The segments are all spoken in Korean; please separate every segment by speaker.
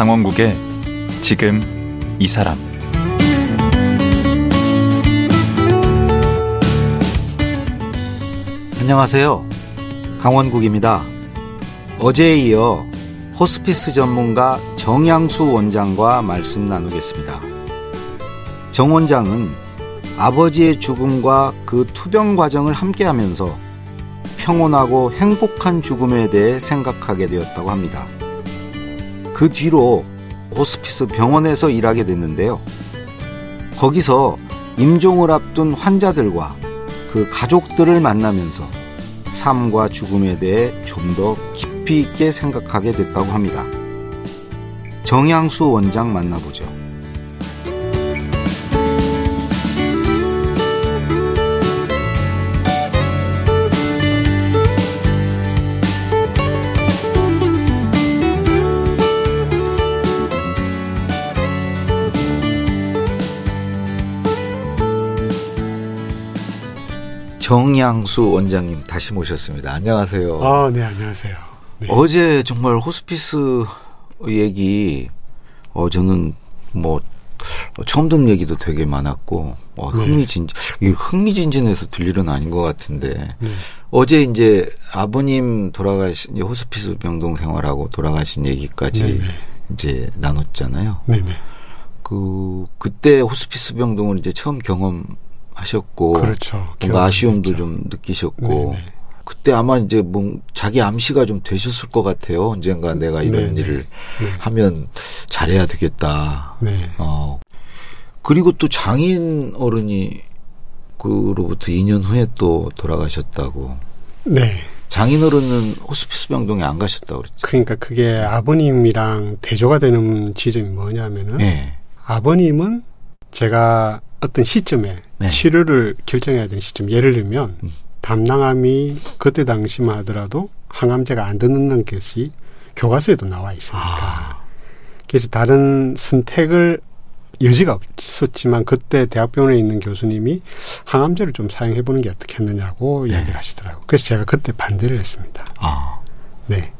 Speaker 1: 강원국의 지금 이 사람
Speaker 2: 안녕하세요. 강원국입니다. 어제에 이어 호스피스 전문가 정양수 원장과 말씀 나누겠습니다. 정 원장은 아버지의 죽음과 그 투병 과정을 함께 하면서 평온하고 행복한 죽음에 대해 생각하게 되었다고 합니다. 그 뒤로 호스피스 병원에서 일하게 됐는데요. 거기서 임종을 앞둔 환자들과 그 가족들을 만나면서 삶과 죽음에 대해 좀 더 깊이 있게 생각하게 됐다고 합니다. 정양수 원장 만나보죠. 정양수 원장님 다시 모셨습니다. 안녕하세요.
Speaker 3: 아, 네, 안녕하세요. 네.
Speaker 2: 어제 정말 호스피스 얘기, 어, 저는 뭐, 처음 듣는 얘기도 되게 많았고, 어,
Speaker 3: 네.
Speaker 2: 흥미진진, 이 흥미진진해서 들 일은 아닌 것 같은데,
Speaker 3: 네.
Speaker 2: 어제 이제 아버님 돌아가신, 호스피스 병동 생활하고 돌아가신 얘기까지
Speaker 3: 네네.
Speaker 2: 이제 나눴잖아요.
Speaker 3: 네네.
Speaker 2: 그, 그때 호스피스 병동을 이제 처음 경험 하셨고,
Speaker 3: 그렇죠.
Speaker 2: 뭔가 아쉬움도. 좀 느끼셨고,
Speaker 3: 네네.
Speaker 2: 그때 아마 이제 뭐 자기 암시가 좀 되셨을 것 같아요. 언젠가 내가 이런
Speaker 3: 네네.
Speaker 2: 일을
Speaker 3: 네.
Speaker 2: 하면 잘해야 되겠다.
Speaker 3: 네.
Speaker 2: 어. 그리고 또 장인 어른이 그로부터 2년 후에 또 돌아가셨다고.
Speaker 3: 네.
Speaker 2: 장인 어른은 호스피스 병동에 안 가셨다고 그랬죠.
Speaker 3: 그러니까 그게 아버님이랑 대조가 되는 지점이 뭐냐면은
Speaker 2: 네.
Speaker 3: 아버님은 제가 어떤 시점에
Speaker 2: 네.
Speaker 3: 치료를 결정해야 되는 시점 예를 들면
Speaker 2: 음.
Speaker 3: 담낭암이 그때 당시만 하더라도 항암제가 안 듣는 것이 교과서에도 나와 있으니까
Speaker 2: 아,
Speaker 3: 그래서 다른 선택을 여지가 없었지만 그때 대학병원에 있는 교수님이 항암제를 좀 사용해 보는 게 어떻겠느냐고
Speaker 2: 네.
Speaker 3: 이야기를 하시더라고요. 그래서 제가 그때 반대를 했습니다.
Speaker 2: 아,
Speaker 3: 네.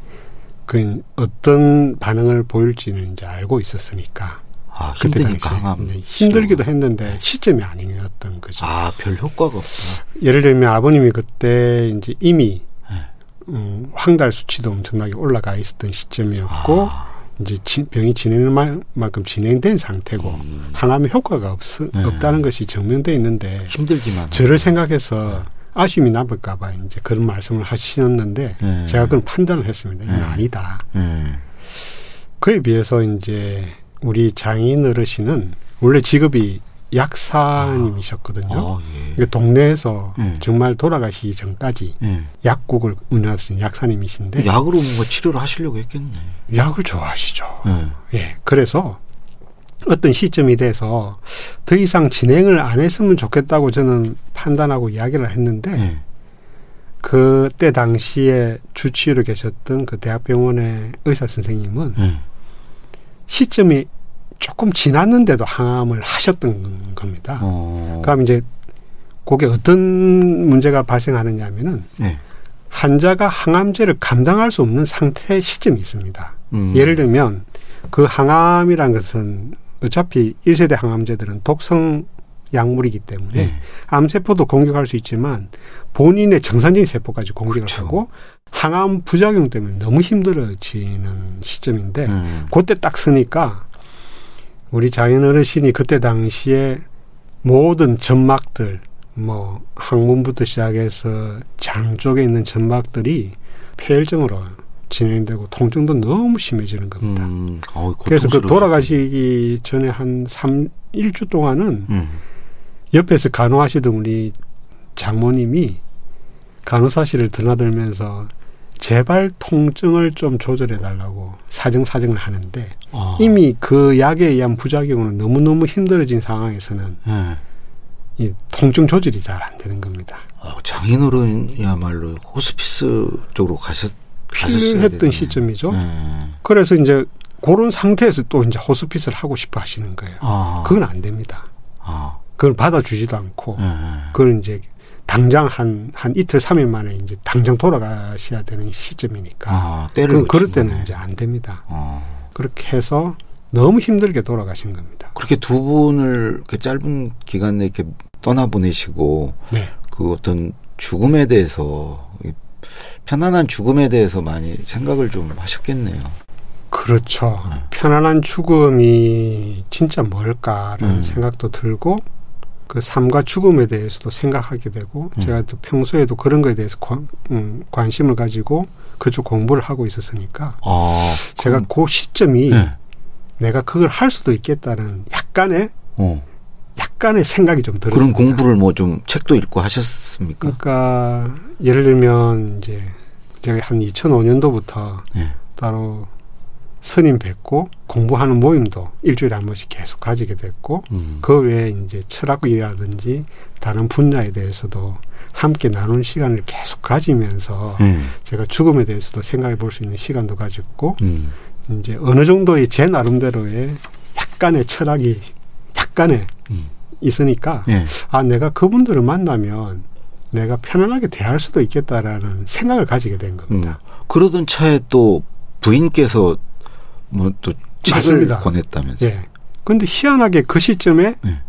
Speaker 3: 그 어떤 반응을 보일지는 이제 알고 있었으니까
Speaker 2: 아
Speaker 3: 당시에
Speaker 2: 항암.
Speaker 3: 네, 힘들기도 했는데 시점이 아니었던 거죠.
Speaker 2: 아, 별 효과가 없구나.
Speaker 3: 예를 들면 아버님이 그때 이제 이미
Speaker 2: 네.
Speaker 3: 음, 황달 수치도 엄청나게 올라가 있었던 시점이었고
Speaker 2: 아,
Speaker 3: 이제 지- 병이 진행할 만- 만큼 진행된 상태고
Speaker 2: 음.
Speaker 3: 항암에 효과가 없,
Speaker 2: 네.
Speaker 3: 없다는 것이 증명돼 있는데
Speaker 2: 힘들기만.
Speaker 3: 저를 생각해서 아쉬움이 남을까봐 이제 그런 말씀을 하셨는데
Speaker 2: 네.
Speaker 3: 제가 그런 판단을 했습니다. 이건
Speaker 2: 네.
Speaker 3: 아니다.
Speaker 2: 네.
Speaker 3: 그에 비해서 이제 우리 장인 어르신은 원래 직업이 약사님이셨거든요.
Speaker 2: 어, 예.
Speaker 3: 그 동네에서
Speaker 2: 네.
Speaker 3: 정말 돌아가시기 전까지
Speaker 2: 예.
Speaker 3: 약국을 운영하신 약사님이신데
Speaker 2: 약으로 뭔가 치료를 하시려고 했겠네.
Speaker 3: 약을 좋아하시죠.
Speaker 2: 예.
Speaker 3: 예. 그래서 어떤 시점이 돼서 더 이상 진행을 안 했으면 좋겠다고 저는 판단하고 이야기를 했는데
Speaker 2: 예.
Speaker 3: 그때 당시에 주치의로 계셨던 그 대학병원의 의사 선생님은
Speaker 2: 예.
Speaker 3: 시점이 조금 지났는데도 항암을 하셨던 겁니다.
Speaker 2: 어.
Speaker 3: 그럼 이제 그게 어떤 문제가 발생하느냐 하면은
Speaker 2: 예.
Speaker 3: 환자가 항암제를 감당할 수 없는 상태 시점이 있습니다.
Speaker 2: 음.
Speaker 3: 예를 들면 그 항암이란 것은 어차피 1세대 항암제들은 독성 약물이기 때문에
Speaker 2: 예.
Speaker 3: 암세포도 공격할 수 있지만 본인의 정상적인 세포까지 공격을
Speaker 2: 그렇죠.
Speaker 3: 하고 항암 부작용 때문에 너무 힘들어지는 시점인데
Speaker 2: 음.
Speaker 3: 그때 딱 쓰니까 우리 장인 어르신이 그때 당시에 모든 점막들 뭐 항문부터 시작해서 장 쪽에 있는 점막들이 폐혈증으로 진행되고 통증도 너무 심해지는 겁니다.
Speaker 2: 음. 어우,
Speaker 3: 그래서 그. 돌아가시기 전에 한 3, 1주 동안은
Speaker 2: 음.
Speaker 3: 옆에서 간호하시던 우리 장모님이 간호사실을 드나들면서 제발 통증을 좀 조절해 달라고 사정사정을 하는데
Speaker 2: 어.
Speaker 3: 이미 그 약에 의한 부작용으로 너무너무 힘들어진 상황에서는
Speaker 2: 예.
Speaker 3: 이 통증 조절이 잘 안 되는 겁니다.
Speaker 2: 어, 장인어른이야말로 호스피스 쪽으로 가셨
Speaker 3: 필요했던. 시점이죠.
Speaker 2: 예.
Speaker 3: 그래서 이제 그런 상태에서 또 이제 호스피스를 하고 싶어 하시는 거예요.
Speaker 2: 아.
Speaker 3: 그건 안 됩니다.
Speaker 2: 아.
Speaker 3: 그걸 받아주지도 않고
Speaker 2: 예.
Speaker 3: 그걸 이제 당장 한, 한 이틀, 삼일 만에 이제 당장 돌아가셔야 되는 시점이니까.
Speaker 2: 아, 때를
Speaker 3: 그럼 그럴 때는. 이제 안 됩니다.
Speaker 2: 어.
Speaker 3: 그렇게 해서 너무 힘들게 돌아가신 겁니다.
Speaker 2: 그렇게 두 분을 그 짧은 기간 내에 이렇게 떠나보내시고
Speaker 3: 네.
Speaker 2: 그 어떤 죽음에 대해서 이 편안한 죽음에 대해서 많이 생각을 좀 하셨겠네요.
Speaker 3: 그렇죠.
Speaker 2: 네.
Speaker 3: 편안한 죽음이 진짜 뭘까라는
Speaker 2: 음.
Speaker 3: 생각도 들고 그 삶과 죽음에 대해서도 생각하게 되고
Speaker 2: 음.
Speaker 3: 제가 또 평소에도 그런 거에 대해서 관, 음, 관심을 가지고 그쪽 공부를 하고 있었으니까
Speaker 2: 아,
Speaker 3: 제가
Speaker 2: 그
Speaker 3: 시점이
Speaker 2: 네.
Speaker 3: 내가 그걸 할 수도 있겠다는 약간의
Speaker 2: 어,
Speaker 3: 약간의 생각이 좀
Speaker 2: 그런
Speaker 3: 들었습니다.
Speaker 2: 공부를 뭐 좀 책도 읽고 하셨습니까?
Speaker 3: 그러니까 예를 들면 이제 제가 한 2005년도부터
Speaker 2: 네.
Speaker 3: 따로 스님 뵙고 공부하는 모임도 일주일에 한 번씩 계속 가지게 됐고
Speaker 2: 음.
Speaker 3: 그 외에 이제 철학이라든지 다른 분야에 대해서도 함께 나눈 시간을 계속 가지면서
Speaker 2: 음.
Speaker 3: 제가 죽음에 대해서도 생각해 볼 수 있는 시간도 가졌고
Speaker 2: 음.
Speaker 3: 이제 어느 정도의 제 나름대로의 약간의 철학이 약간의
Speaker 2: 음.
Speaker 3: 있으니까
Speaker 2: 예.
Speaker 3: 아 내가 그분들을 만나면 내가 편안하게 대할 수도 있겠다라는 생각을 가지게 된
Speaker 2: 음.
Speaker 3: 겁니다.
Speaker 2: 그러던 차에 또 부인께서 뭐 또 책을. 권했다면서.
Speaker 3: 예. 근데 희한하게 그 시점에
Speaker 2: 예.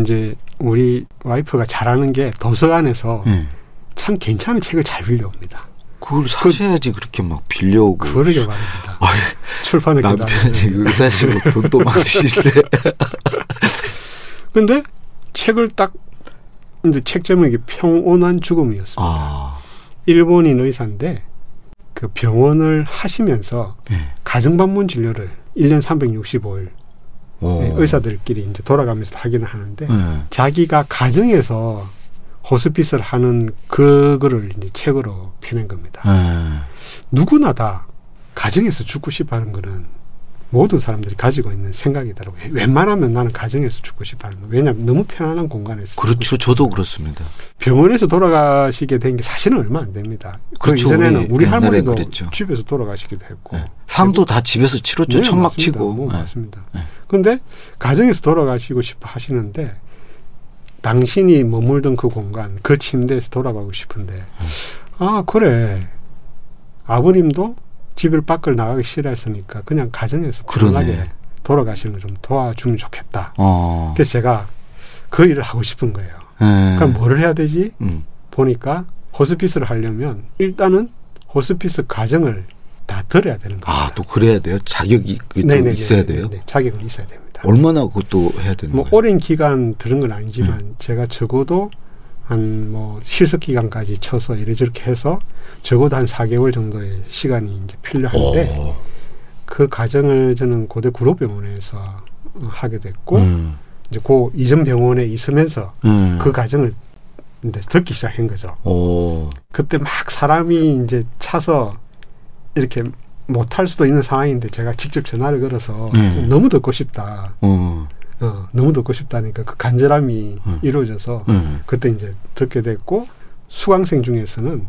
Speaker 3: 이제 우리 와이프가 잘하는 게 도서관에서
Speaker 2: 예.
Speaker 3: 참 괜찮은 책을 잘 빌려옵니다.
Speaker 2: 그걸 사셔야지 그 렇게 막 빌려오고.
Speaker 3: 그러게 말입니다.
Speaker 2: 아이,
Speaker 3: 출판을
Speaker 2: 남편이 의사시고 돈도 많으시대.
Speaker 3: 근데 책을 딱 근데 책 제목이 평온한 죽음이었어요.
Speaker 2: 아,
Speaker 3: 일본인 의사인데 그 병원을 하시면서
Speaker 2: 예.
Speaker 3: 가정방문 진료를 1년 365일
Speaker 2: 어.
Speaker 3: 의사들끼리 이제 돌아가면서 하기는 하는데
Speaker 2: 예.
Speaker 3: 자기가 가정에서 호스피스를 하는 그거를 이제 책으로 펴낸 겁니다.
Speaker 2: 예.
Speaker 3: 누구나 다 가정에서 죽고 싶어 하는 거는 모든 사람들이 가지고 있는 생각이더라고요. 웬만하면 나는 가정에서 죽고 싶어 하는 거. 왜냐하면 너무 편안한 공간에서.
Speaker 2: 그렇죠. 저도 그렇습니다.
Speaker 3: 병원에서 돌아가시게 된 게 사실은 얼마 안 됩니다. 그
Speaker 2: 그렇죠.
Speaker 3: 이전에는
Speaker 2: 우리
Speaker 3: 우리, 할머니도
Speaker 2: 그랬죠.
Speaker 3: 집에서 돌아가시기도 했고.
Speaker 2: 예. 상도 다 집에서 치렀죠.
Speaker 3: 네,
Speaker 2: 천막
Speaker 3: 맞습니다.
Speaker 2: 치고.
Speaker 3: 뭐
Speaker 2: 예.
Speaker 3: 맞습니다.
Speaker 2: 네.
Speaker 3: 근데 가정에서 돌아가시고 싶어 하시는데 당신이 머물던 그 공간, 그 침대에서 돌아가고 싶은데
Speaker 2: 네.
Speaker 3: 아 그래 아버님도 집을 밖을 나가기 싫어했으니까 그냥 가정에서. 편하게 돌아가시는 걸 좀 도와주면 좋겠다.
Speaker 2: 어.
Speaker 3: 그래서 제가 그 일을 하고 싶은 거예요.
Speaker 2: 예.
Speaker 3: 그럼 뭐를 해야 되지?
Speaker 2: 음.
Speaker 3: 보니까 호스피스를 하려면 일단은 호스피스 과정을 다 들어야 되는 거예요.
Speaker 2: 아, 또 그래야 돼요? 자격이
Speaker 3: 네네네.
Speaker 2: 있어야 돼요?
Speaker 3: 네, 자격은 있어야 됩니다.
Speaker 2: 얼마나 그것도 해야 되는
Speaker 3: 뭐
Speaker 2: 거예요?
Speaker 3: 오랜 기간 들은 건 아니지만
Speaker 2: 음.
Speaker 3: 제가 적어도 한 뭐 실습 기간까지 쳐서 이래저렇게 해서 적어도 한 4개월 정도의 시간이 이제 필요한데
Speaker 2: 오.
Speaker 3: 그 과정을 저는 고대 구로병원에서 어, 하게 됐고
Speaker 2: 음.
Speaker 3: 이제 그 이전 병원에 있으면서
Speaker 2: 음.
Speaker 3: 그 과정을 이제 듣기 시작한 거죠.
Speaker 2: 오.
Speaker 3: 그때 막 사람이 이제 차서 이렇게 못할 수도 있는 상황인데 제가 직접 전화를 걸어서
Speaker 2: 네.
Speaker 3: 좀 너무 듣고 싶다.
Speaker 2: 어.
Speaker 3: 어, 너무 듣고 싶다니까 그 간절함이
Speaker 2: 음.
Speaker 3: 이루어져서
Speaker 2: 음.
Speaker 3: 그때 이제 듣게 됐고 수강생 중에서는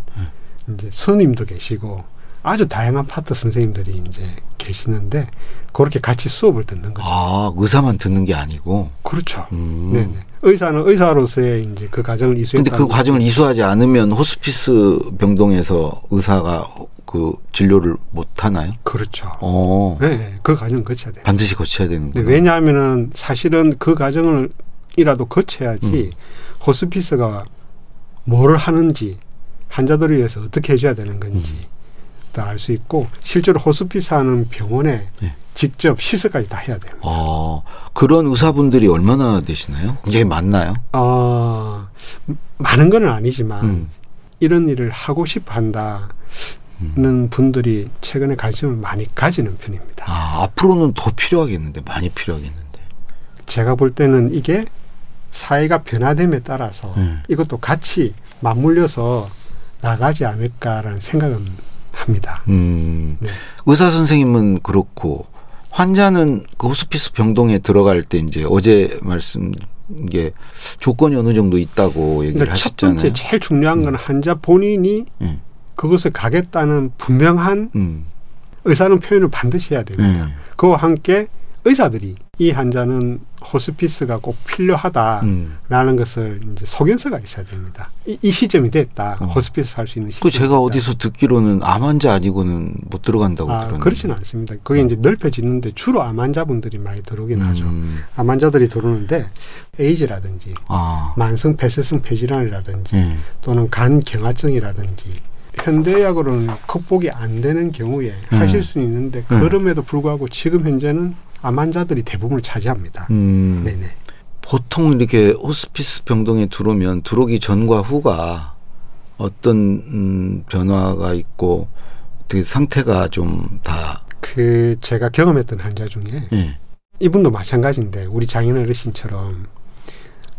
Speaker 3: 이제 스님도 계시고 아주 다양한 파트 선생님들이 이제 계시는데 그렇게 같이 수업을 듣는 거죠.
Speaker 2: 아, 의사만 듣는 게 아니고.
Speaker 3: 그렇죠.
Speaker 2: 음.
Speaker 3: 네네. 의사는 의사로서의 이제 그 과정을 이수했다.
Speaker 2: 근데 그 과정을 이수하지 않으면 호스피스 병동에서 의사가 그 진료를 못 하나요?
Speaker 3: 그렇죠.
Speaker 2: 어.
Speaker 3: 네, 그 과정을 거쳐야 돼요.
Speaker 2: 반드시 거쳐야
Speaker 3: 네,
Speaker 2: 되는구나.
Speaker 3: 왜냐하면은 사실은 그 과정을이라도 거쳐야지
Speaker 2: 음.
Speaker 3: 호스피스가 뭐를 하는지 환자들을 위해서 어떻게 해줘야 되는 건지
Speaker 2: 음.
Speaker 3: 다알 수 있고 실제로 호스피스 하는 병원에
Speaker 2: 네.
Speaker 3: 직접 실습까지 다 해야 돼요.
Speaker 2: 어, 그런 의사분들이 얼마나 되시나요? 굉장히 많나요?
Speaker 3: 어, 많은 건 아니지만
Speaker 2: 음.
Speaker 3: 이런 일을 하고 싶어 한다 는 분들이 최근에 관심을 많이 가지는 편입니다.
Speaker 2: 아, 앞으로는 더 필요하겠는데, 많이 필요하겠는데.
Speaker 3: 제가 볼 때는 이게 사회가 변화됨에 따라서
Speaker 2: 음.
Speaker 3: 이것도 같이 맞물려서 나가지 않을까라는 생각은 합니다.
Speaker 2: 음,
Speaker 3: 네.
Speaker 2: 의사 선생님은 그렇고, 환자는 그 호스피스 병동에 들어갈 때 이제 어제 말씀, 게 조건이 어느 정도 있다고 얘기를
Speaker 3: 그러니까 첫
Speaker 2: 하셨잖아요.
Speaker 3: 번째 제일 중요한 건 환자 본인이
Speaker 2: 음,
Speaker 3: 그것을 가겠다는 분명한
Speaker 2: 음,
Speaker 3: 의사는 표현을 반드시 해야 됩니다.
Speaker 2: 음.
Speaker 3: 그와 함께 의사들이 이 환자는 호스피스가 꼭 필요하다라는
Speaker 2: 음.
Speaker 3: 것을 이제 소견서가 있어야 됩니다. 이, 이 시점이 됐다.
Speaker 2: 어.
Speaker 3: 호스피스 할 수 있는 시점.
Speaker 2: 그 제가 어디서 듣기로는 암 환자 아니고는 못 들어간다고
Speaker 3: 아,
Speaker 2: 들었는데.
Speaker 3: 그렇지는 않습니다. 그게 이제 넓혀지는데 주로 암 환자분들이 많이 들어오긴 하죠.
Speaker 2: 음.
Speaker 3: 암 환자들이 들어오는데 에이즈라든지
Speaker 2: 아.
Speaker 3: 만성 폐쇄성 폐질환이라든지
Speaker 2: 예.
Speaker 3: 또는 간 경화증이라든지 현대약으로는 극복이 안 되는 경우에
Speaker 2: 음.
Speaker 3: 하실 수는 있는데
Speaker 2: 음.
Speaker 3: 그럼에도 불구하고 지금 현재는 암 환자들이 대부분을 차지합니다.
Speaker 2: 음.
Speaker 3: 네네.
Speaker 2: 보통 이렇게 호스피스 병동에 들어오면 들어오기 전과 후가 어떤 음, 변화가 있고 어떻게 상태가 좀 다
Speaker 3: 그 제가 경험했던 환자 중에
Speaker 2: 예.
Speaker 3: 이분도 마찬가지인데 우리 장인 어르신처럼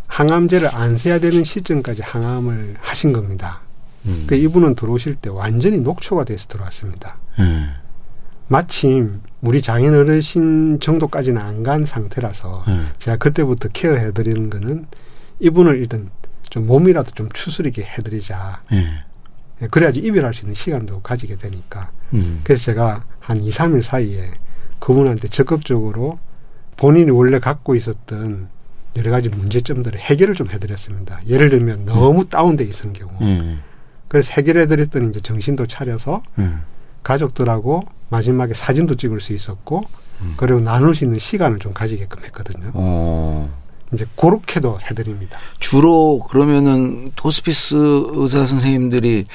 Speaker 3: 항암제를 안 세야 되는 시점까지 항암을 하신 겁니다.
Speaker 2: 음.
Speaker 3: 그 이분은 들어오실 때 완전히 녹초가 돼서 들어왔습니다.
Speaker 2: 예.
Speaker 3: 마침 우리 장인 어르신 정도까지는 안 간 상태라서
Speaker 2: 예.
Speaker 3: 제가 그때부터 케어해 드리는 거는 이분을 일단 좀 몸이라도 좀 추스리게 해드리자.
Speaker 2: 예.
Speaker 3: 예, 그래야지 이별할 수 있는 시간도 가지게 되니까.
Speaker 2: 음.
Speaker 3: 그래서 제가 한 2, 3일 사이에 그분한테 적극적으로 본인이 원래 갖고 있었던 여러 가지 문제점들을 해결을 좀 해드렸습니다. 예를 들면 너무 다운돼 있는 경우.
Speaker 2: 예.
Speaker 3: 그래서 해결해드렸더니 이제 정신도 차려서
Speaker 2: 예.
Speaker 3: 가족들하고 마지막에 사진도 찍을 수 있었고
Speaker 2: 음.
Speaker 3: 그리고 나눌 수 있는 시간을 좀 가지게끔 했거든요.
Speaker 2: 어.
Speaker 3: 이제 그렇게도 해드립니다.
Speaker 2: 주로 그러면은 호스피스 의사 선생님들이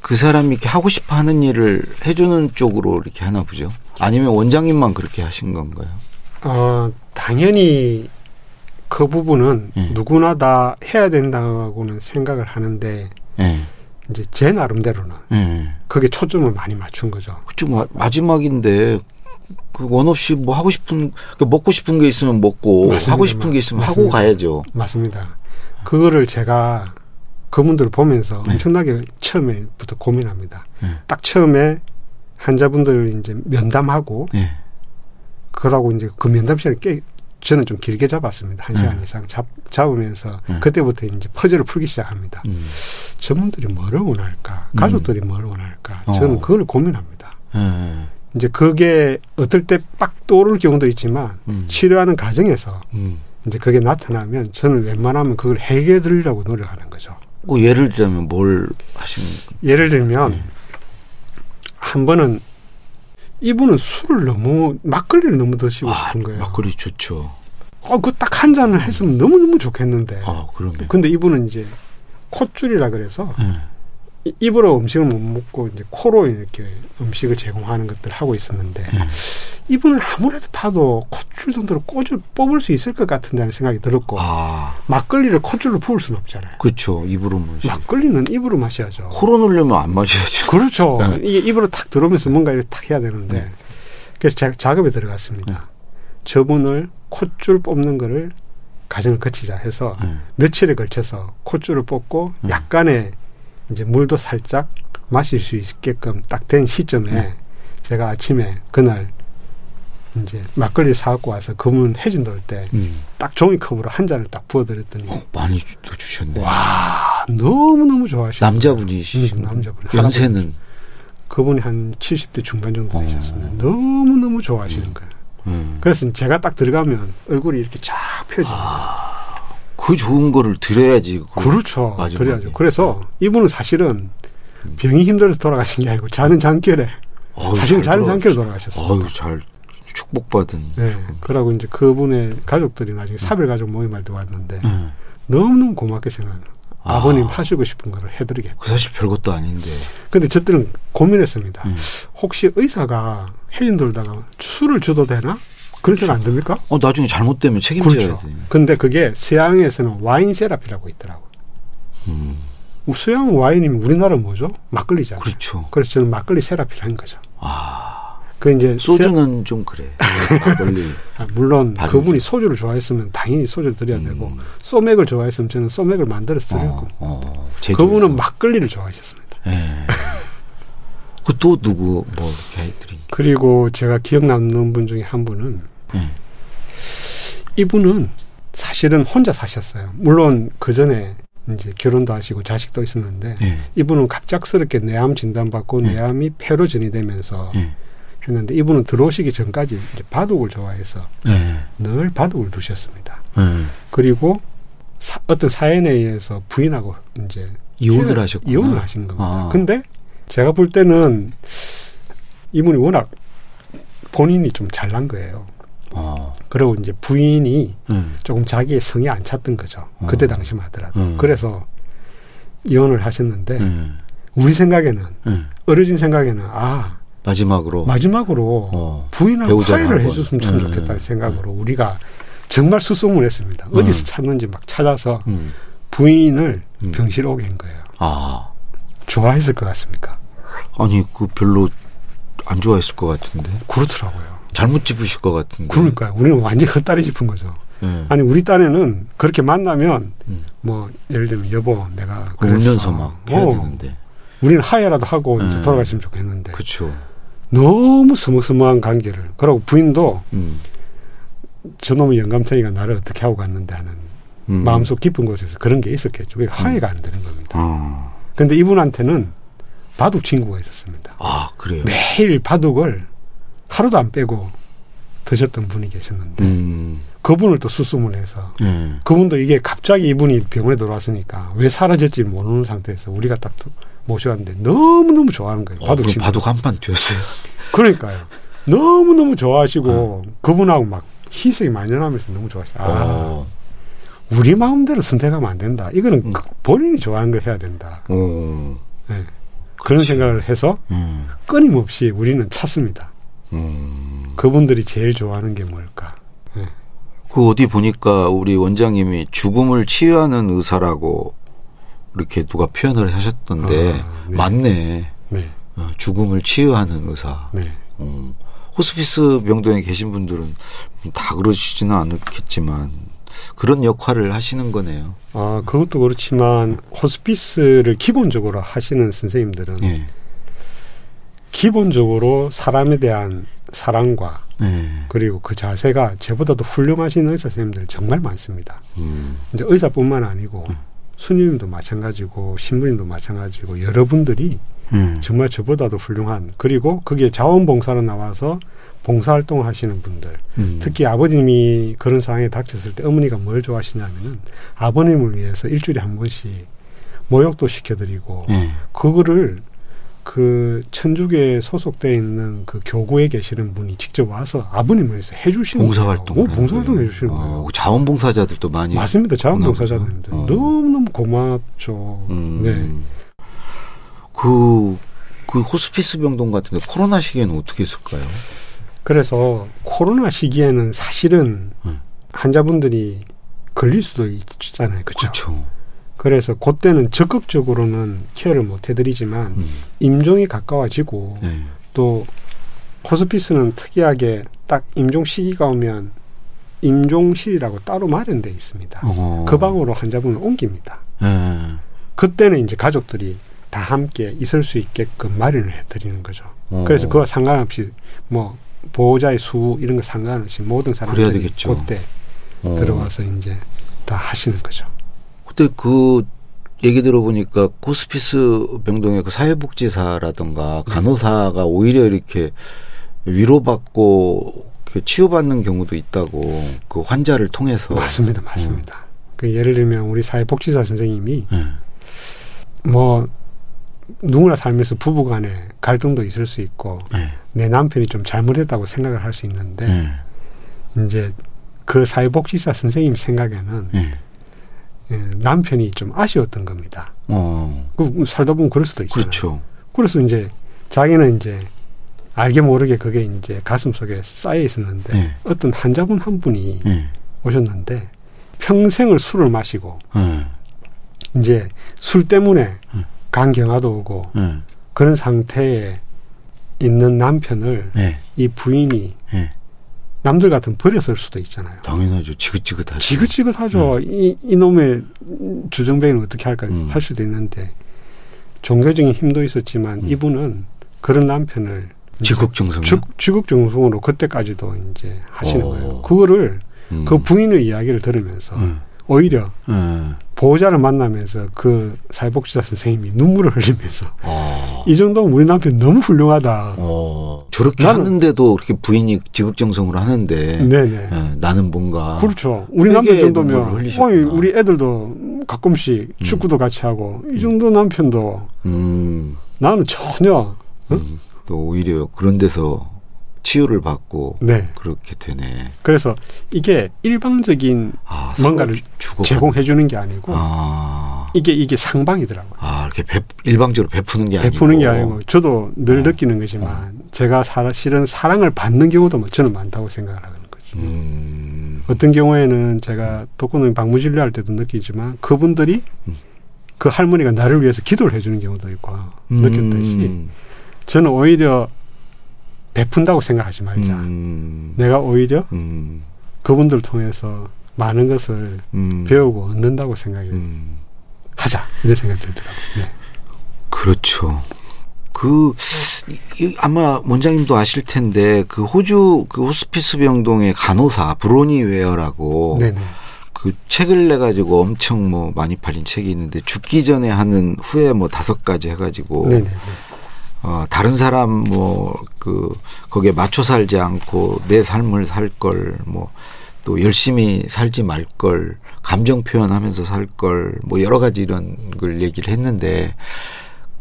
Speaker 2: 그 사람이 이렇게 하고 싶어 하는 일을 해주는 쪽으로 이렇게 하나 보죠. 아니면 원장님만 그렇게 하신 건가요?
Speaker 3: 어, 당연히 그 부분은
Speaker 2: 예.
Speaker 3: 누구나 다 해야 된다고는 생각을 하는데
Speaker 2: 예.
Speaker 3: 이제 제 나름대로는
Speaker 2: 예.
Speaker 3: 그게 초점을 많이 맞춘 거죠.
Speaker 2: 마- 마지막인데 그원 없이 뭐 하고 싶은 그 먹고 싶은 게 있으면 먹고
Speaker 3: 맞습니다.
Speaker 2: 하고 싶은 게 있으면 하고
Speaker 3: 맞습니다.
Speaker 2: 가야죠.
Speaker 3: 맞습니다. 그거를 제가 그분들을 보면서
Speaker 2: 네.
Speaker 3: 엄청나게 처음에부터 고민합니다.
Speaker 2: 네.
Speaker 3: 딱 처음에 환자분들 이제 면담하고
Speaker 2: 예.
Speaker 3: 그러고 이제 그 면담 시간을 꽤 저는 좀 길게 잡았습니다. 한
Speaker 2: 네.
Speaker 3: 시간 이상 잡, 잡으면서
Speaker 2: 네.
Speaker 3: 그때부터 이제 퍼즐을 풀기 시작합니다.
Speaker 2: 음.
Speaker 3: 저분들이 뭐를 원할까?
Speaker 2: 음.
Speaker 3: 가족들이 뭘 원할까?
Speaker 2: 어.
Speaker 3: 저는 그걸 고민합니다.
Speaker 2: 예.
Speaker 3: 이제 그게 어떨 때 빡 떠오를 경우도 있지만
Speaker 2: 음.
Speaker 3: 치료하는 과정에서
Speaker 2: 음.
Speaker 3: 이제 그게 나타나면 저는 웬만하면 그걸 해결해 드리려고 노력하는 거죠.
Speaker 2: 뭐 예를 들자면 뭘 하시는
Speaker 3: 예를 들면
Speaker 2: 네.
Speaker 3: 한 번은 이분은 술을 너무 막걸리를 너무 드시고
Speaker 2: 아,
Speaker 3: 싶은 거예요.
Speaker 2: 막걸리 좋죠.
Speaker 3: 어, 그 딱 한 잔을 했으면 너무 너무 좋겠는데.
Speaker 2: 아, 그러면.
Speaker 3: 근데 이분은 이제 콧줄이라 그래서
Speaker 2: 예.
Speaker 3: 이- 입으로 음식을 못 먹고 이제 코로 이렇게 음식을 제공하는 것들 을 하고 있었는데
Speaker 2: 예.
Speaker 3: 이분은 아무래도 봐도 콧줄 정도로 꼬줄 뽑을 수 있을 것 같은다는 생각이 들었고
Speaker 2: 아,
Speaker 3: 막걸리를 콧줄로 부을 수는 없잖아요.
Speaker 2: 그렇죠. 입으로 마시.
Speaker 3: 막걸리는 입으로 마셔야죠.
Speaker 2: 코로 누르면 안 마셔야죠.
Speaker 3: 그렇죠.
Speaker 2: 네.
Speaker 3: 이게 입으로 탁 들어오면서 뭔가 이렇게 탁 해야 되는데 그래서 자, 작업에 들어갔습니다. 저분을 콧줄 뽑는 거를 과정을 거치자 해서
Speaker 2: 예.
Speaker 3: 며칠에 걸쳐서 콧줄을 뽑고
Speaker 2: 음.
Speaker 3: 약간의 이제 물도 살짝 마실 수 있게끔 딱 된 시점에
Speaker 2: 음.
Speaker 3: 제가 아침에 그날 이제 막걸리 사갖고 와서 그분 해진 넣을 때딱
Speaker 2: 음.
Speaker 3: 종이컵으로 한 잔을 딱 부어드렸더니
Speaker 2: 어, 많이 더 주셨네.
Speaker 3: 와 너무 너무 좋아하시는
Speaker 2: 남자분이시신
Speaker 3: 음, 남자분.
Speaker 2: 연세는
Speaker 3: 그분이 한 70대 중반 정도
Speaker 2: 어.
Speaker 3: 되셨습니다. 너무 너무 좋아하시는 거예요.
Speaker 2: 음.
Speaker 3: 그래서 제가 딱 들어가면 얼굴이 이렇게 쫙 펴집니다.
Speaker 2: 그 좋은 거를 드려야지. 그-
Speaker 3: 그렇죠.
Speaker 2: 마지막에.
Speaker 3: 드려야죠. 그래서 이분은 사실은 병이 힘들어서 돌아가신 게 아니고 자는 잠결에
Speaker 2: 어휴,
Speaker 3: 사실
Speaker 2: 잘
Speaker 3: 자는
Speaker 2: 돌아가셨-
Speaker 3: 잠결에 돌아가셨어요.
Speaker 2: 어휴, 잘 축복받은.
Speaker 3: 네. 그러고 이제 그분의 가족들이 나중에 사별 가족 모임할 때 왔는데
Speaker 2: 음.
Speaker 3: 너무너무 고맙게 생각해요.
Speaker 2: 아.
Speaker 3: 아버님 하시고 싶은 거를 해드리겠고.
Speaker 2: 그 사실 별것도 아닌데.
Speaker 3: 근데 저때는 고민했습니다.
Speaker 2: 음.
Speaker 3: 혹시 의사가 해인 돌다가 술을 줘도 되나? 그런 생각 안 듭니까?
Speaker 2: 어, 나중에 잘못되면 책임져야
Speaker 3: 그렇죠.
Speaker 2: 돼.
Speaker 3: 근데 그게 서양에서는 와인 세라피라고 있더라고.
Speaker 2: 음.
Speaker 3: 서양 와인이면 우리나라 뭐죠? 막걸리잖아요.
Speaker 2: 그렇죠.
Speaker 3: 그래서 저는 막걸리 세라피를 한 거죠.
Speaker 2: 아.
Speaker 3: 그 이제
Speaker 2: 소주는 좀 그래. 막걸리.
Speaker 3: 세- 아, 물론. 그분이 소주를 좋아했으면 당연히 소주를 드려야
Speaker 2: 음.
Speaker 3: 되고 소맥을 좋아했으면 저는 소맥을 만들어서 드렸고
Speaker 2: 어, 어.
Speaker 3: 그분은 막걸리를 좋아하셨습니다.
Speaker 2: 예. 그또 누구 뭐 이렇게 해드린.
Speaker 3: 그리고 제가 기억 남는 분 중에 한 분은
Speaker 2: 예.
Speaker 3: 이분은 사실은 혼자 사셨어요. 물론 그 전에 이제 결혼도 하시고 자식도 있었는데
Speaker 2: 예.
Speaker 3: 이분은 갑작스럽게 뇌암 진단받고
Speaker 2: 네.
Speaker 3: 뇌암이 폐로 전이되면서
Speaker 2: 예.
Speaker 3: 했는데 이분은 들어오시기 전까지 바둑을 좋아해서
Speaker 2: 네.
Speaker 3: 늘 바둑을 두셨습니다.
Speaker 2: 네.
Speaker 3: 그리고 사- 어떤 사연에 의해서 부인하고 이제
Speaker 2: 이혼을 하셨구나.
Speaker 3: 이혼을 하신 겁니다.
Speaker 2: 아.
Speaker 3: 근데 제가 볼 때는 이분이 워낙 본인이 좀 잘난 거예요.
Speaker 2: 어.
Speaker 3: 그리고 이제 부인이
Speaker 2: 네.
Speaker 3: 조금 자기의 성이 안 찼던 거죠.
Speaker 2: 어.
Speaker 3: 그때 당시만 하더라도.
Speaker 2: 음.
Speaker 3: 그래서 이혼을 하셨는데
Speaker 2: 네.
Speaker 3: 우리 생각에는
Speaker 2: 네.
Speaker 3: 어려진 생각에는 아
Speaker 2: 마지막으로
Speaker 3: 마지막으로
Speaker 2: 어.
Speaker 3: 부인하고 화해를. 해줬으면 참
Speaker 2: 네.
Speaker 3: 좋겠다는 생각으로 우리가 정말 수소문 했습니다. 어디서
Speaker 2: 음.
Speaker 3: 찾는지 막 찾아서
Speaker 2: 음.
Speaker 3: 부인을
Speaker 2: 음.
Speaker 3: 병실 오게 한 거예요.
Speaker 2: 아
Speaker 3: 좋아했을 것 같습니까?
Speaker 2: 아니 그 별로 안 좋아했을 것 같은데
Speaker 3: 그렇더라고요.
Speaker 2: 잘못 짚으실 것 같은데.
Speaker 3: 그러니까 우리는 완전히 헛다리 짚은 거죠.
Speaker 2: 네.
Speaker 3: 아니 우리 딴에는 그렇게 만나면
Speaker 2: 음.
Speaker 3: 뭐 예를 들면 여보 내가
Speaker 2: 그. 울면서 막 해야
Speaker 3: 어,
Speaker 2: 되는데.
Speaker 3: 우리는 하야라도 하고 이제
Speaker 2: 음.
Speaker 3: 돌아갔으면 좋겠는데
Speaker 2: 그렇죠.
Speaker 3: 너무 스무스무한 관계를 그러고 부인도
Speaker 2: 음.
Speaker 3: 저놈의 영감탱이가 나를 어떻게 하고 갔는데 하는
Speaker 2: 음.
Speaker 3: 마음속 깊은 곳에서 그런 게 있었겠죠. 그게 화해가 안 되는 겁니다.
Speaker 2: 아.
Speaker 3: 근데 이분한테는 바둑 친구가 있었습니다.
Speaker 2: 아 그래요.
Speaker 3: 매일 바둑을 하루도 안 빼고 드셨던 분이 계셨는데
Speaker 2: 음.
Speaker 3: 그분을 또 수수문해서
Speaker 2: 네.
Speaker 3: 그분도 이게 갑자기 이분이 병원에 들어왔으니까 왜 사라질지 모르는 상태에서 우리가 딱 모셔왔는데 너무너무 좋아하는 거예요.
Speaker 2: 어,
Speaker 3: 바둑.
Speaker 2: 바둑 한판 뛰었어요.
Speaker 3: 그러니까요. 너무너무 좋아하시고
Speaker 2: 어.
Speaker 3: 그분하고 막 희생이 만연하면서 너무 좋아하시죠. 아,
Speaker 2: 어.
Speaker 3: 우리 마음대로 선택하면 안 된다. 이거는
Speaker 2: 음.
Speaker 3: 그 본인이 좋아하는 걸 해야 된다.
Speaker 2: 어.
Speaker 3: 네. 그런. 생각을 해서
Speaker 2: 음.
Speaker 3: 끊임없이 우리는 찾습니다.
Speaker 2: 음.
Speaker 3: 그분들이 제일 좋아하는 게 뭘까? 네.
Speaker 2: 그 어디 보니까 우리 원장님이 죽음을 치유하는 의사라고 이렇게 누가 표현을 하셨던데
Speaker 3: 아, 네.
Speaker 2: 맞네.
Speaker 3: 네.
Speaker 2: 어, 죽음을 치유하는 의사.
Speaker 3: 네.
Speaker 2: 어, 호스피스 병동에 계신 분들은 다 그러시지는 않겠지만 그런 역할을 하시는 거네요.
Speaker 3: 아, 그것도 그렇지만 호스피스를 기본적으로 하시는 선생님들은
Speaker 2: 예.
Speaker 3: 기본적으로 사람에 대한 사랑과
Speaker 2: 예.
Speaker 3: 그리고 그 자세가 저보다도 훌륭하신 의사 선생님들 정말 많습니다.
Speaker 2: 음.
Speaker 3: 이제 의사뿐만 아니고 수님도 마찬가지고 신부님도 마찬가지고 여러분들이
Speaker 2: 음.
Speaker 3: 정말 저보다도 훌륭한 그리고 그게 자원봉사로 나와서 봉사활동 하시는 분들
Speaker 2: 음.
Speaker 3: 특히 아버님이 그런 상황에 닥쳤을 때 어머니가 뭘 좋아하시냐면은 아버님을 위해서 일주일에 한 번씩 모욕도 시켜드리고
Speaker 2: 예.
Speaker 3: 그거를 그 천주교에 소속돼 있는 그 교구에 계시는 분이 직접 와서 아버님을 위해서 해주시는
Speaker 2: 봉사활동.
Speaker 3: 오, 봉사활동 해주시는 거예요.
Speaker 2: 어, 자원봉사자들도 많이.
Speaker 3: 맞습니다. 자원봉사자님들
Speaker 2: 어.
Speaker 3: 너무너무 고맙죠.
Speaker 2: 음.
Speaker 3: 네.
Speaker 2: 그, 그 호스피스 병동 같은데 코로나 시기에는 어떻게 했을까요?
Speaker 3: 그래서 코로나 시기에는 사실은
Speaker 2: 음.
Speaker 3: 환자분들이 걸릴 수도 있잖아요. 그렇죠.
Speaker 2: 그렇죠.
Speaker 3: 그래서 그때는 적극적으로는 케어를 못 해드리지만
Speaker 2: 음.
Speaker 3: 임종이 가까워지고
Speaker 2: 네.
Speaker 3: 또 호스피스는 특이하게 딱 임종 시기가 오면 임종실이라고 따로 마련돼 있습니다.
Speaker 2: 어.
Speaker 3: 그 방으로 환자분을 옮깁니다.
Speaker 2: 예.
Speaker 3: 그때는 이제 가족들이 다 함께 있을 수 있게끔 마련을 해드리는 거죠.
Speaker 2: 어.
Speaker 3: 그래서 그와 상관없이 뭐 보호자의 수 이런 거 상관없이 모든 사람들이. 그때
Speaker 2: 어.
Speaker 3: 들어와서 이제 다 하시는 거죠.
Speaker 2: 그때 그 얘기 들어보니까 호스피스 병동의 그 사회복지사라든가
Speaker 3: 네.
Speaker 2: 간호사가 오히려 이렇게 위로받고 치유받는 경우도 있다고 그 환자를 통해서
Speaker 3: 맞습니다, 맞습니다. 그 예를 들면 우리 사회복지사 선생님이
Speaker 2: 예.
Speaker 3: 뭐 누구나 살면서 부부간에 갈등도 있을 수 있고
Speaker 2: 예.
Speaker 3: 내 남편이 좀 잘못했다고 생각을 할 수 있는데
Speaker 2: 예.
Speaker 3: 이제 그 사회복지사 선생님 생각에는
Speaker 2: 예.
Speaker 3: 예, 남편이 좀 아쉬웠던 겁니다.
Speaker 2: 어.
Speaker 3: 그 살다 보면 그럴 수도 있잖아요.
Speaker 2: 그렇죠.
Speaker 3: 그래서 이제 자기는 이제 알게 모르게 그게 이제 가슴 속에 쌓여 있었는데
Speaker 2: 네.
Speaker 3: 어떤 환자분 한 분이
Speaker 2: 예.
Speaker 3: 오셨는데 평생을 술을 마시고
Speaker 2: 예.
Speaker 3: 이제 술 때문에
Speaker 2: 음.
Speaker 3: 간경화도 오고
Speaker 2: 예.
Speaker 3: 그런 상태에 있는 남편을
Speaker 2: 예.
Speaker 3: 이 부인이
Speaker 2: 예.
Speaker 3: 남들 같은 버렸을 수도 있잖아요.
Speaker 2: 당연하죠. 지긋지긋하죠.
Speaker 3: 지긋지긋하죠. 이, 이놈의 주정뱅이는 어떻게 할까
Speaker 2: 음.
Speaker 3: 할 수도 있는데 종교적인 힘도 있었지만
Speaker 2: 음.
Speaker 3: 이분은 그런 남편을
Speaker 2: 지극정성.
Speaker 3: 주, 지극정성으로 그때까지도 이제 하시는
Speaker 2: 어.
Speaker 3: 거예요. 그거를
Speaker 2: 음.
Speaker 3: 그 부인의 이야기를 들으면서
Speaker 2: 음.
Speaker 3: 오히려
Speaker 2: 예.
Speaker 3: 보호자를 만나면서 그 사회복지사 선생님이 눈물을 흘리면서
Speaker 2: 어.
Speaker 3: 이 정도면 우리 남편 너무 훌륭하다.
Speaker 2: 어. 저렇게
Speaker 3: 나는-
Speaker 2: 하는데도 그렇게 부인이 지극정성으로 하는데
Speaker 3: 네네.
Speaker 2: 예, 나는 뭔가
Speaker 3: 그렇죠. 우리 남편 정도면. 어이, 우리 애들도 가끔씩 축구도 같이 하고 이 정도 남편도
Speaker 2: 음,
Speaker 3: 나는 전혀
Speaker 2: 음, 또 오히려 그런 데서 치유를 받고
Speaker 3: 네.
Speaker 2: 그렇게 되네.
Speaker 3: 그래서 이게 일방적인
Speaker 2: 아,
Speaker 3: 뭔가를 제공해 주는 게 아니고
Speaker 2: 아,
Speaker 3: 이게 이게 상방이더라고요.
Speaker 2: 아 이렇게 배, 일방적으로 베푸는 게 아니고
Speaker 3: 베푸는 게 아니고 저도 늘
Speaker 2: 어.
Speaker 3: 느끼는 거지만 제가 사, 실은 사랑을 받는 경우도 뭐 저는 많다고 생각을 하는 거죠.
Speaker 2: 음,
Speaker 3: 어떤 경우에는 제가 독거노인 방문진료 할 때도 느끼지만 그분들이
Speaker 2: 음.
Speaker 3: 그 할머니가 나를 위해서 기도를 해주는 경우도 있고 느꼈듯이
Speaker 2: 음,
Speaker 3: 저는 오히려 베푼다고 생각하지 말자.
Speaker 2: 음,
Speaker 3: 내가 오히려
Speaker 2: 음,
Speaker 3: 그분들 통해서 많은 것을
Speaker 2: 음,
Speaker 3: 배우고 얻는다고 생각이
Speaker 2: 음.
Speaker 3: 하자 이런 생각이 들더라고요. 네.
Speaker 2: 그렇죠. 그 이- 이- 아마 원장님도 아실 텐데 그 호주 그 호스피스 병동의 간호사 브로니 웨어라고
Speaker 3: 네네.
Speaker 2: 그 책을 내 가지고 엄청 뭐 많이 팔린 책이 있는데 죽기 전에 하는 후에 뭐 다섯 가지 해가지고
Speaker 3: 네네.
Speaker 2: 어 다른 사람 뭐 그 거기에 맞춰 살지 않고 내 삶을 살 걸 뭐 또 열심히 살지 말 걸 감정 표현하면서 살 걸 뭐 여러 가지 이런 걸 얘기를 했는데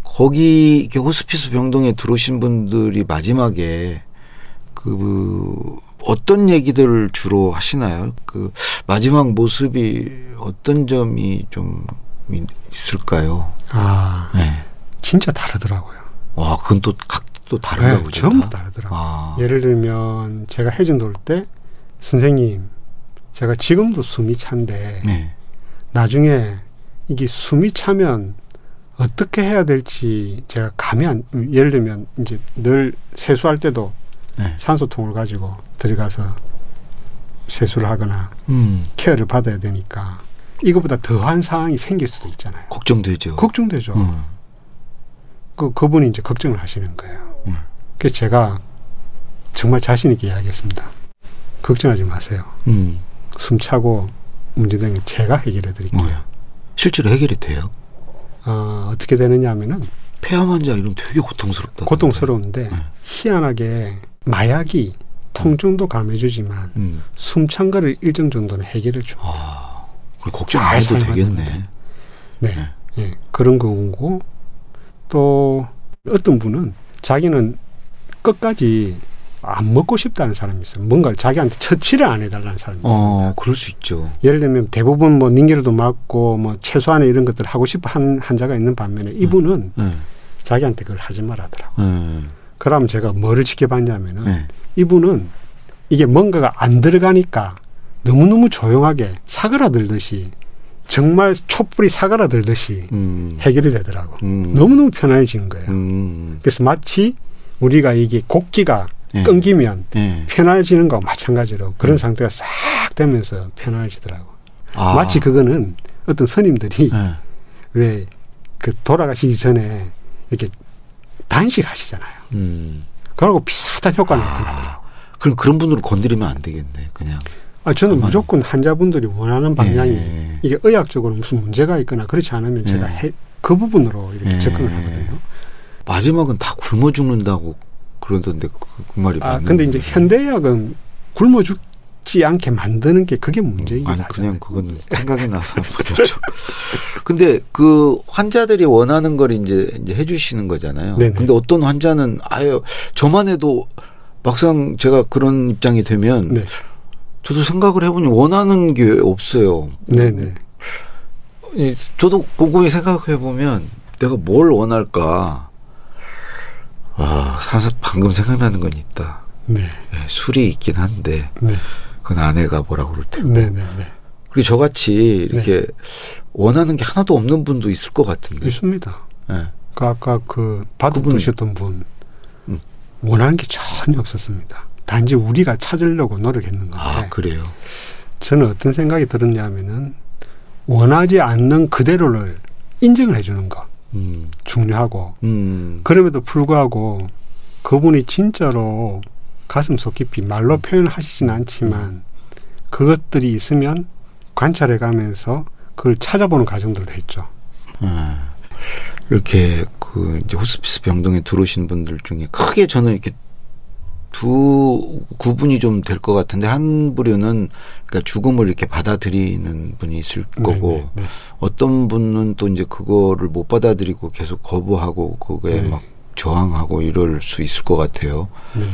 Speaker 2: 거기 이렇게 호스피스 병동에 들어오신 분들이 마지막에 그 어떤 얘기들을 주로 하시나요? 그 마지막 모습이 어떤 점이 좀 있을까요?
Speaker 3: 아
Speaker 2: 네.
Speaker 3: 진짜 다르더라고요.
Speaker 2: 와, 그건 또 각도 다른가
Speaker 3: 네,
Speaker 2: 보죠.
Speaker 3: 전부
Speaker 2: 다.
Speaker 3: 다르더라고요.
Speaker 2: 아,
Speaker 3: 예를 들면 제가 해준 돌때 선생님 제가 지금도 숨이 찬데
Speaker 2: 네.
Speaker 3: 나중에 이게 숨이 차면 어떻게 해야 될지 제가 감이 안 예를 들면 이제 늘 세수할 때도
Speaker 2: 네.
Speaker 3: 산소통을 가지고 들어가서 세수를 하거나
Speaker 2: 음,
Speaker 3: 케어를 받아야 되니까 이거보다 더한 상황이 생길 수도 있잖아요.
Speaker 2: 걱정되죠.
Speaker 3: 걱정되죠.
Speaker 2: 음,
Speaker 3: 그 그분이 이제 걱정을 하시는 거예요.
Speaker 2: 음.
Speaker 3: 그래서 제가 정말 자신 있게 이야기했습니다. 걱정하지 마세요.
Speaker 2: 음,
Speaker 3: 숨 차고 문제되는 건 제가 해결해 드릴게요.
Speaker 2: 뭐야? 실제로 해결이 돼요?
Speaker 3: 어, 어떻게 되느냐 하면은
Speaker 2: 폐암 환자 이러면 되게 고통스럽다.
Speaker 3: 고통스러운데
Speaker 2: 네.
Speaker 3: 희한하게 마약이 통증도 감해주지만
Speaker 2: 음,
Speaker 3: 숨찬 거를 일정 정도는 해결해 줘.
Speaker 2: 아, 걱정 잘안 해도 되겠네.
Speaker 3: 네.
Speaker 2: 네.
Speaker 3: 예, 그런 거고 또 어떤 분은 자기는 끝까지 안 먹고 싶다는 사람이 있어요. 뭔가를 자기한테 처치를 안 해달라는 사람이 있어요.
Speaker 2: 어, 그럴 수 있죠.
Speaker 3: 예를 들면 대부분 뭐 닌게르도 맞고 뭐 최소한의 이런 것들을 하고 싶어 하는 환자가 있는 반면에 이분은
Speaker 2: 네.
Speaker 3: 자기한테 그걸 하지 말하더라고.
Speaker 2: 네.
Speaker 3: 그러면 제가 뭐를 지켜봤냐면은
Speaker 2: 네.
Speaker 3: 이분은 이게 뭔가가 안 들어가니까 너무너무 조용하게 사그라들듯이 정말 촛불이 사그라들듯이
Speaker 2: 음,
Speaker 3: 해결이 되더라고.
Speaker 2: 음,
Speaker 3: 너무너무 편안해지는 거예요.
Speaker 2: 음,
Speaker 3: 그래서 마치 우리가 이게 곡기가
Speaker 2: 네.
Speaker 3: 끊기면
Speaker 2: 네.
Speaker 3: 편안해지는 거와 마찬가지로 그런
Speaker 2: 음.
Speaker 3: 상태가 싹 되면서 편안해지더라고.
Speaker 2: 아,
Speaker 3: 마치 그거는 어떤 스님들이
Speaker 2: 네.
Speaker 3: 왜그 돌아가시기 전에 이렇게 단식하시잖아요.
Speaker 2: 음.
Speaker 3: 그러고 비슷한 효과가 나타나더라고.
Speaker 2: 그럼 그런 분들은 건드리면 안 되겠네. 그냥.
Speaker 3: 아, 저는
Speaker 2: 가만히.
Speaker 3: 무조건 환자분들이 원하는 방향이
Speaker 2: 예.
Speaker 3: 이게 의학적으로 무슨 문제가 있거나 그렇지 않으면
Speaker 2: 예.
Speaker 3: 제가 해, 그 부분으로 이렇게
Speaker 2: 예.
Speaker 3: 접근을 하거든요.
Speaker 2: 마지막은 다 굶어 죽는다고 그러던데 그, 그 말이
Speaker 3: 아,
Speaker 2: 맞는
Speaker 3: 근데 이제? 현대의학은 굶어 죽지 않게 만드는 게 그게 문제이긴
Speaker 2: 아니
Speaker 3: 하잖아요.
Speaker 2: 그냥 그건 생각이 나서 보죠. 근데 그 환자들이 원하는 걸 이제 이제 해 주시는 거잖아요.
Speaker 3: 네네.
Speaker 2: 근데 어떤 환자는 아유 저만 해도 막상 제가 그런 입장이 되면
Speaker 3: 네.
Speaker 2: 저도 생각을 해보니 원하는 게 없어요.
Speaker 3: 네네.
Speaker 2: 이, 저도 곰곰이 생각해 보면 내가 뭘 원할까. 와, 사실 방금 생각나는 건 있다.
Speaker 3: 네.
Speaker 2: 예, 술이 있긴 한데
Speaker 3: 네.
Speaker 2: 그건 아내가 뭐라고 그럴 테고.
Speaker 3: 네네네.
Speaker 2: 그리고 저같이 이렇게 원하는 게 하나도 없는 분도 있을 것 같은데.
Speaker 3: 있습니다.
Speaker 2: 예.
Speaker 3: 그 아까 그 바둑 두셨던 분
Speaker 2: 음.
Speaker 3: 원하는 게 전혀 없었습니다. 단지 우리가 찾으려고 노력했는 건데
Speaker 2: 아, 그래요.
Speaker 3: 저는 어떤 생각이 들었냐면은 원하지 않는 그대로를 인정을 해주는 거
Speaker 2: 음,
Speaker 3: 중요하고
Speaker 2: 음,
Speaker 3: 그럼에도 불구하고 그분이 진짜로 가슴 속 깊이 말로 표현하시진 않지만 그것들이 있으면 관찰해 가면서 그걸 찾아보는 과정들도 했죠.
Speaker 2: 음. 이렇게 그 이제 호스피스 병동에 들어오신 분들 중에 크게 저는 이렇게 두 구분이 좀 될 것 같은데 한 부류는 그러니까 죽음을 이렇게 받아들이는 분이 있을 거고
Speaker 3: 네, 네, 네.
Speaker 2: 어떤 분은 또 이제 그거를 못 받아들이고 계속 거부하고 그거에
Speaker 3: 네.
Speaker 2: 막 저항하고 이럴 수 있을 것 같아요.
Speaker 3: 네.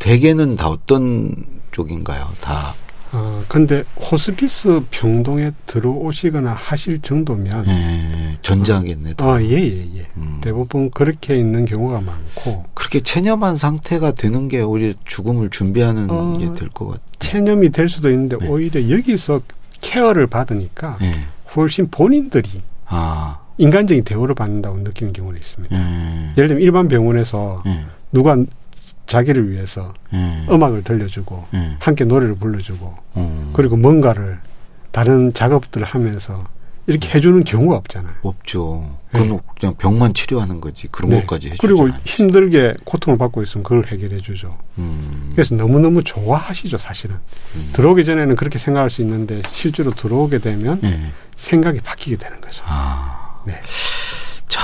Speaker 2: 대개는 다 어떤 쪽인가요? 다
Speaker 3: 어, 근데 호스피스 병동에 들어오시거나 하실 정도면
Speaker 2: 예, 전자하겠네. 다.
Speaker 3: 아, 예, 예, 예.
Speaker 2: 음.
Speaker 3: 대부분 그렇게 있는 경우가 많고
Speaker 2: 그렇게 체념한 상태가 되는 게 오히려 죽음을 준비하는
Speaker 3: 어,
Speaker 2: 게될 것 같아요.
Speaker 3: 체념이 될 수도 있는데
Speaker 2: 네.
Speaker 3: 오히려 여기서 케어를 받으니까
Speaker 2: 예.
Speaker 3: 훨씬 본인들이
Speaker 2: 아,
Speaker 3: 인간적인 대우를 받는다고 느끼는 경우가 있습니다.
Speaker 2: 예.
Speaker 3: 예를 들면 일반 병원에서
Speaker 2: 예.
Speaker 3: 누가 자기를 위해서
Speaker 2: 예.
Speaker 3: 음악을 들려주고
Speaker 2: 예.
Speaker 3: 함께 노래를 불러주고
Speaker 2: 음.
Speaker 3: 그리고 뭔가를 다른 작업들을 하면서 이렇게 해주는 경우가 없잖아요.
Speaker 2: 없죠. 그건 그냥 병만 치료하는 거지. 그런
Speaker 3: 네.
Speaker 2: 것까지 해주지
Speaker 3: 그리고. 힘들게 고통을 받고 있으면 그걸 해결해 주죠.
Speaker 2: 음.
Speaker 3: 그래서 너무너무 좋아하시죠, 사실은.
Speaker 2: 음.
Speaker 3: 들어오기 전에는 그렇게 생각할 수 있는데 실제로 들어오게 되면
Speaker 2: 예.
Speaker 3: 생각이 바뀌게 되는 거죠.
Speaker 2: 아.
Speaker 3: 네.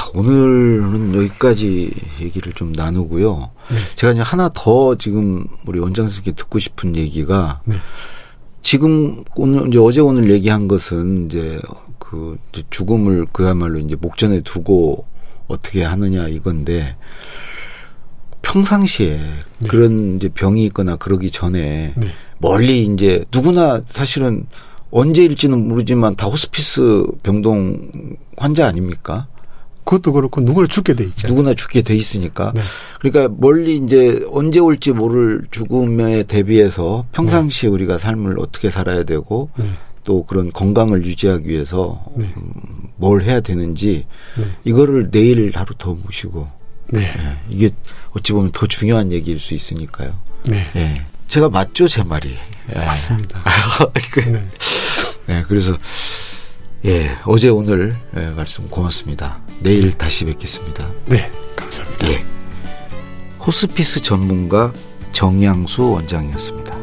Speaker 2: 자, 오늘은 여기까지 얘기를 좀 나누고요.
Speaker 3: 네.
Speaker 2: 제가 이제 하나 더 지금 우리 원장 선생님께 듣고 싶은 얘기가
Speaker 3: 네.
Speaker 2: 지금 오늘 이제 어제 오늘 얘기한 것은 이제 그 죽음을 그야말로 이제 목전에 두고 어떻게 하느냐 이건데 평상시에
Speaker 3: 네.
Speaker 2: 그런 이제 병이 있거나 그러기 전에
Speaker 3: 네.
Speaker 2: 멀리 이제 누구나 사실은 언제일지는 모르지만 다 호스피스 병동 환자 아닙니까?
Speaker 3: 그것도 그렇고 누구나 죽게 돼 있잖아요.
Speaker 2: 누구나 죽게 돼 있으니까.
Speaker 3: 네.
Speaker 2: 그러니까 멀리 이제 언제 올지 모를 죽음에 대비해서 평상시에 우리가 삶을 어떻게 살아야 되고
Speaker 3: 네.
Speaker 2: 또 그런 건강을 유지하기 위해서
Speaker 3: 네.
Speaker 2: 음, 뭘 해야 되는지
Speaker 3: 네.
Speaker 2: 이거를 내일 하루 더 모시고
Speaker 3: 네.
Speaker 2: 예, 이게 어찌 보면 더 중요한 얘기일 수 있으니까요.
Speaker 3: 네.
Speaker 2: 예. 제가 맞죠 제 말이. 예.
Speaker 3: 맞습니다.
Speaker 2: 그,
Speaker 3: 네.
Speaker 2: 예, 그래서 예 어제 오늘 예, 말씀 고맙습니다. 내일 다시 뵙겠습니다.
Speaker 3: 네. 감사합니다.
Speaker 2: 예. 호스피스 전문가 정양수 원장이었습니다.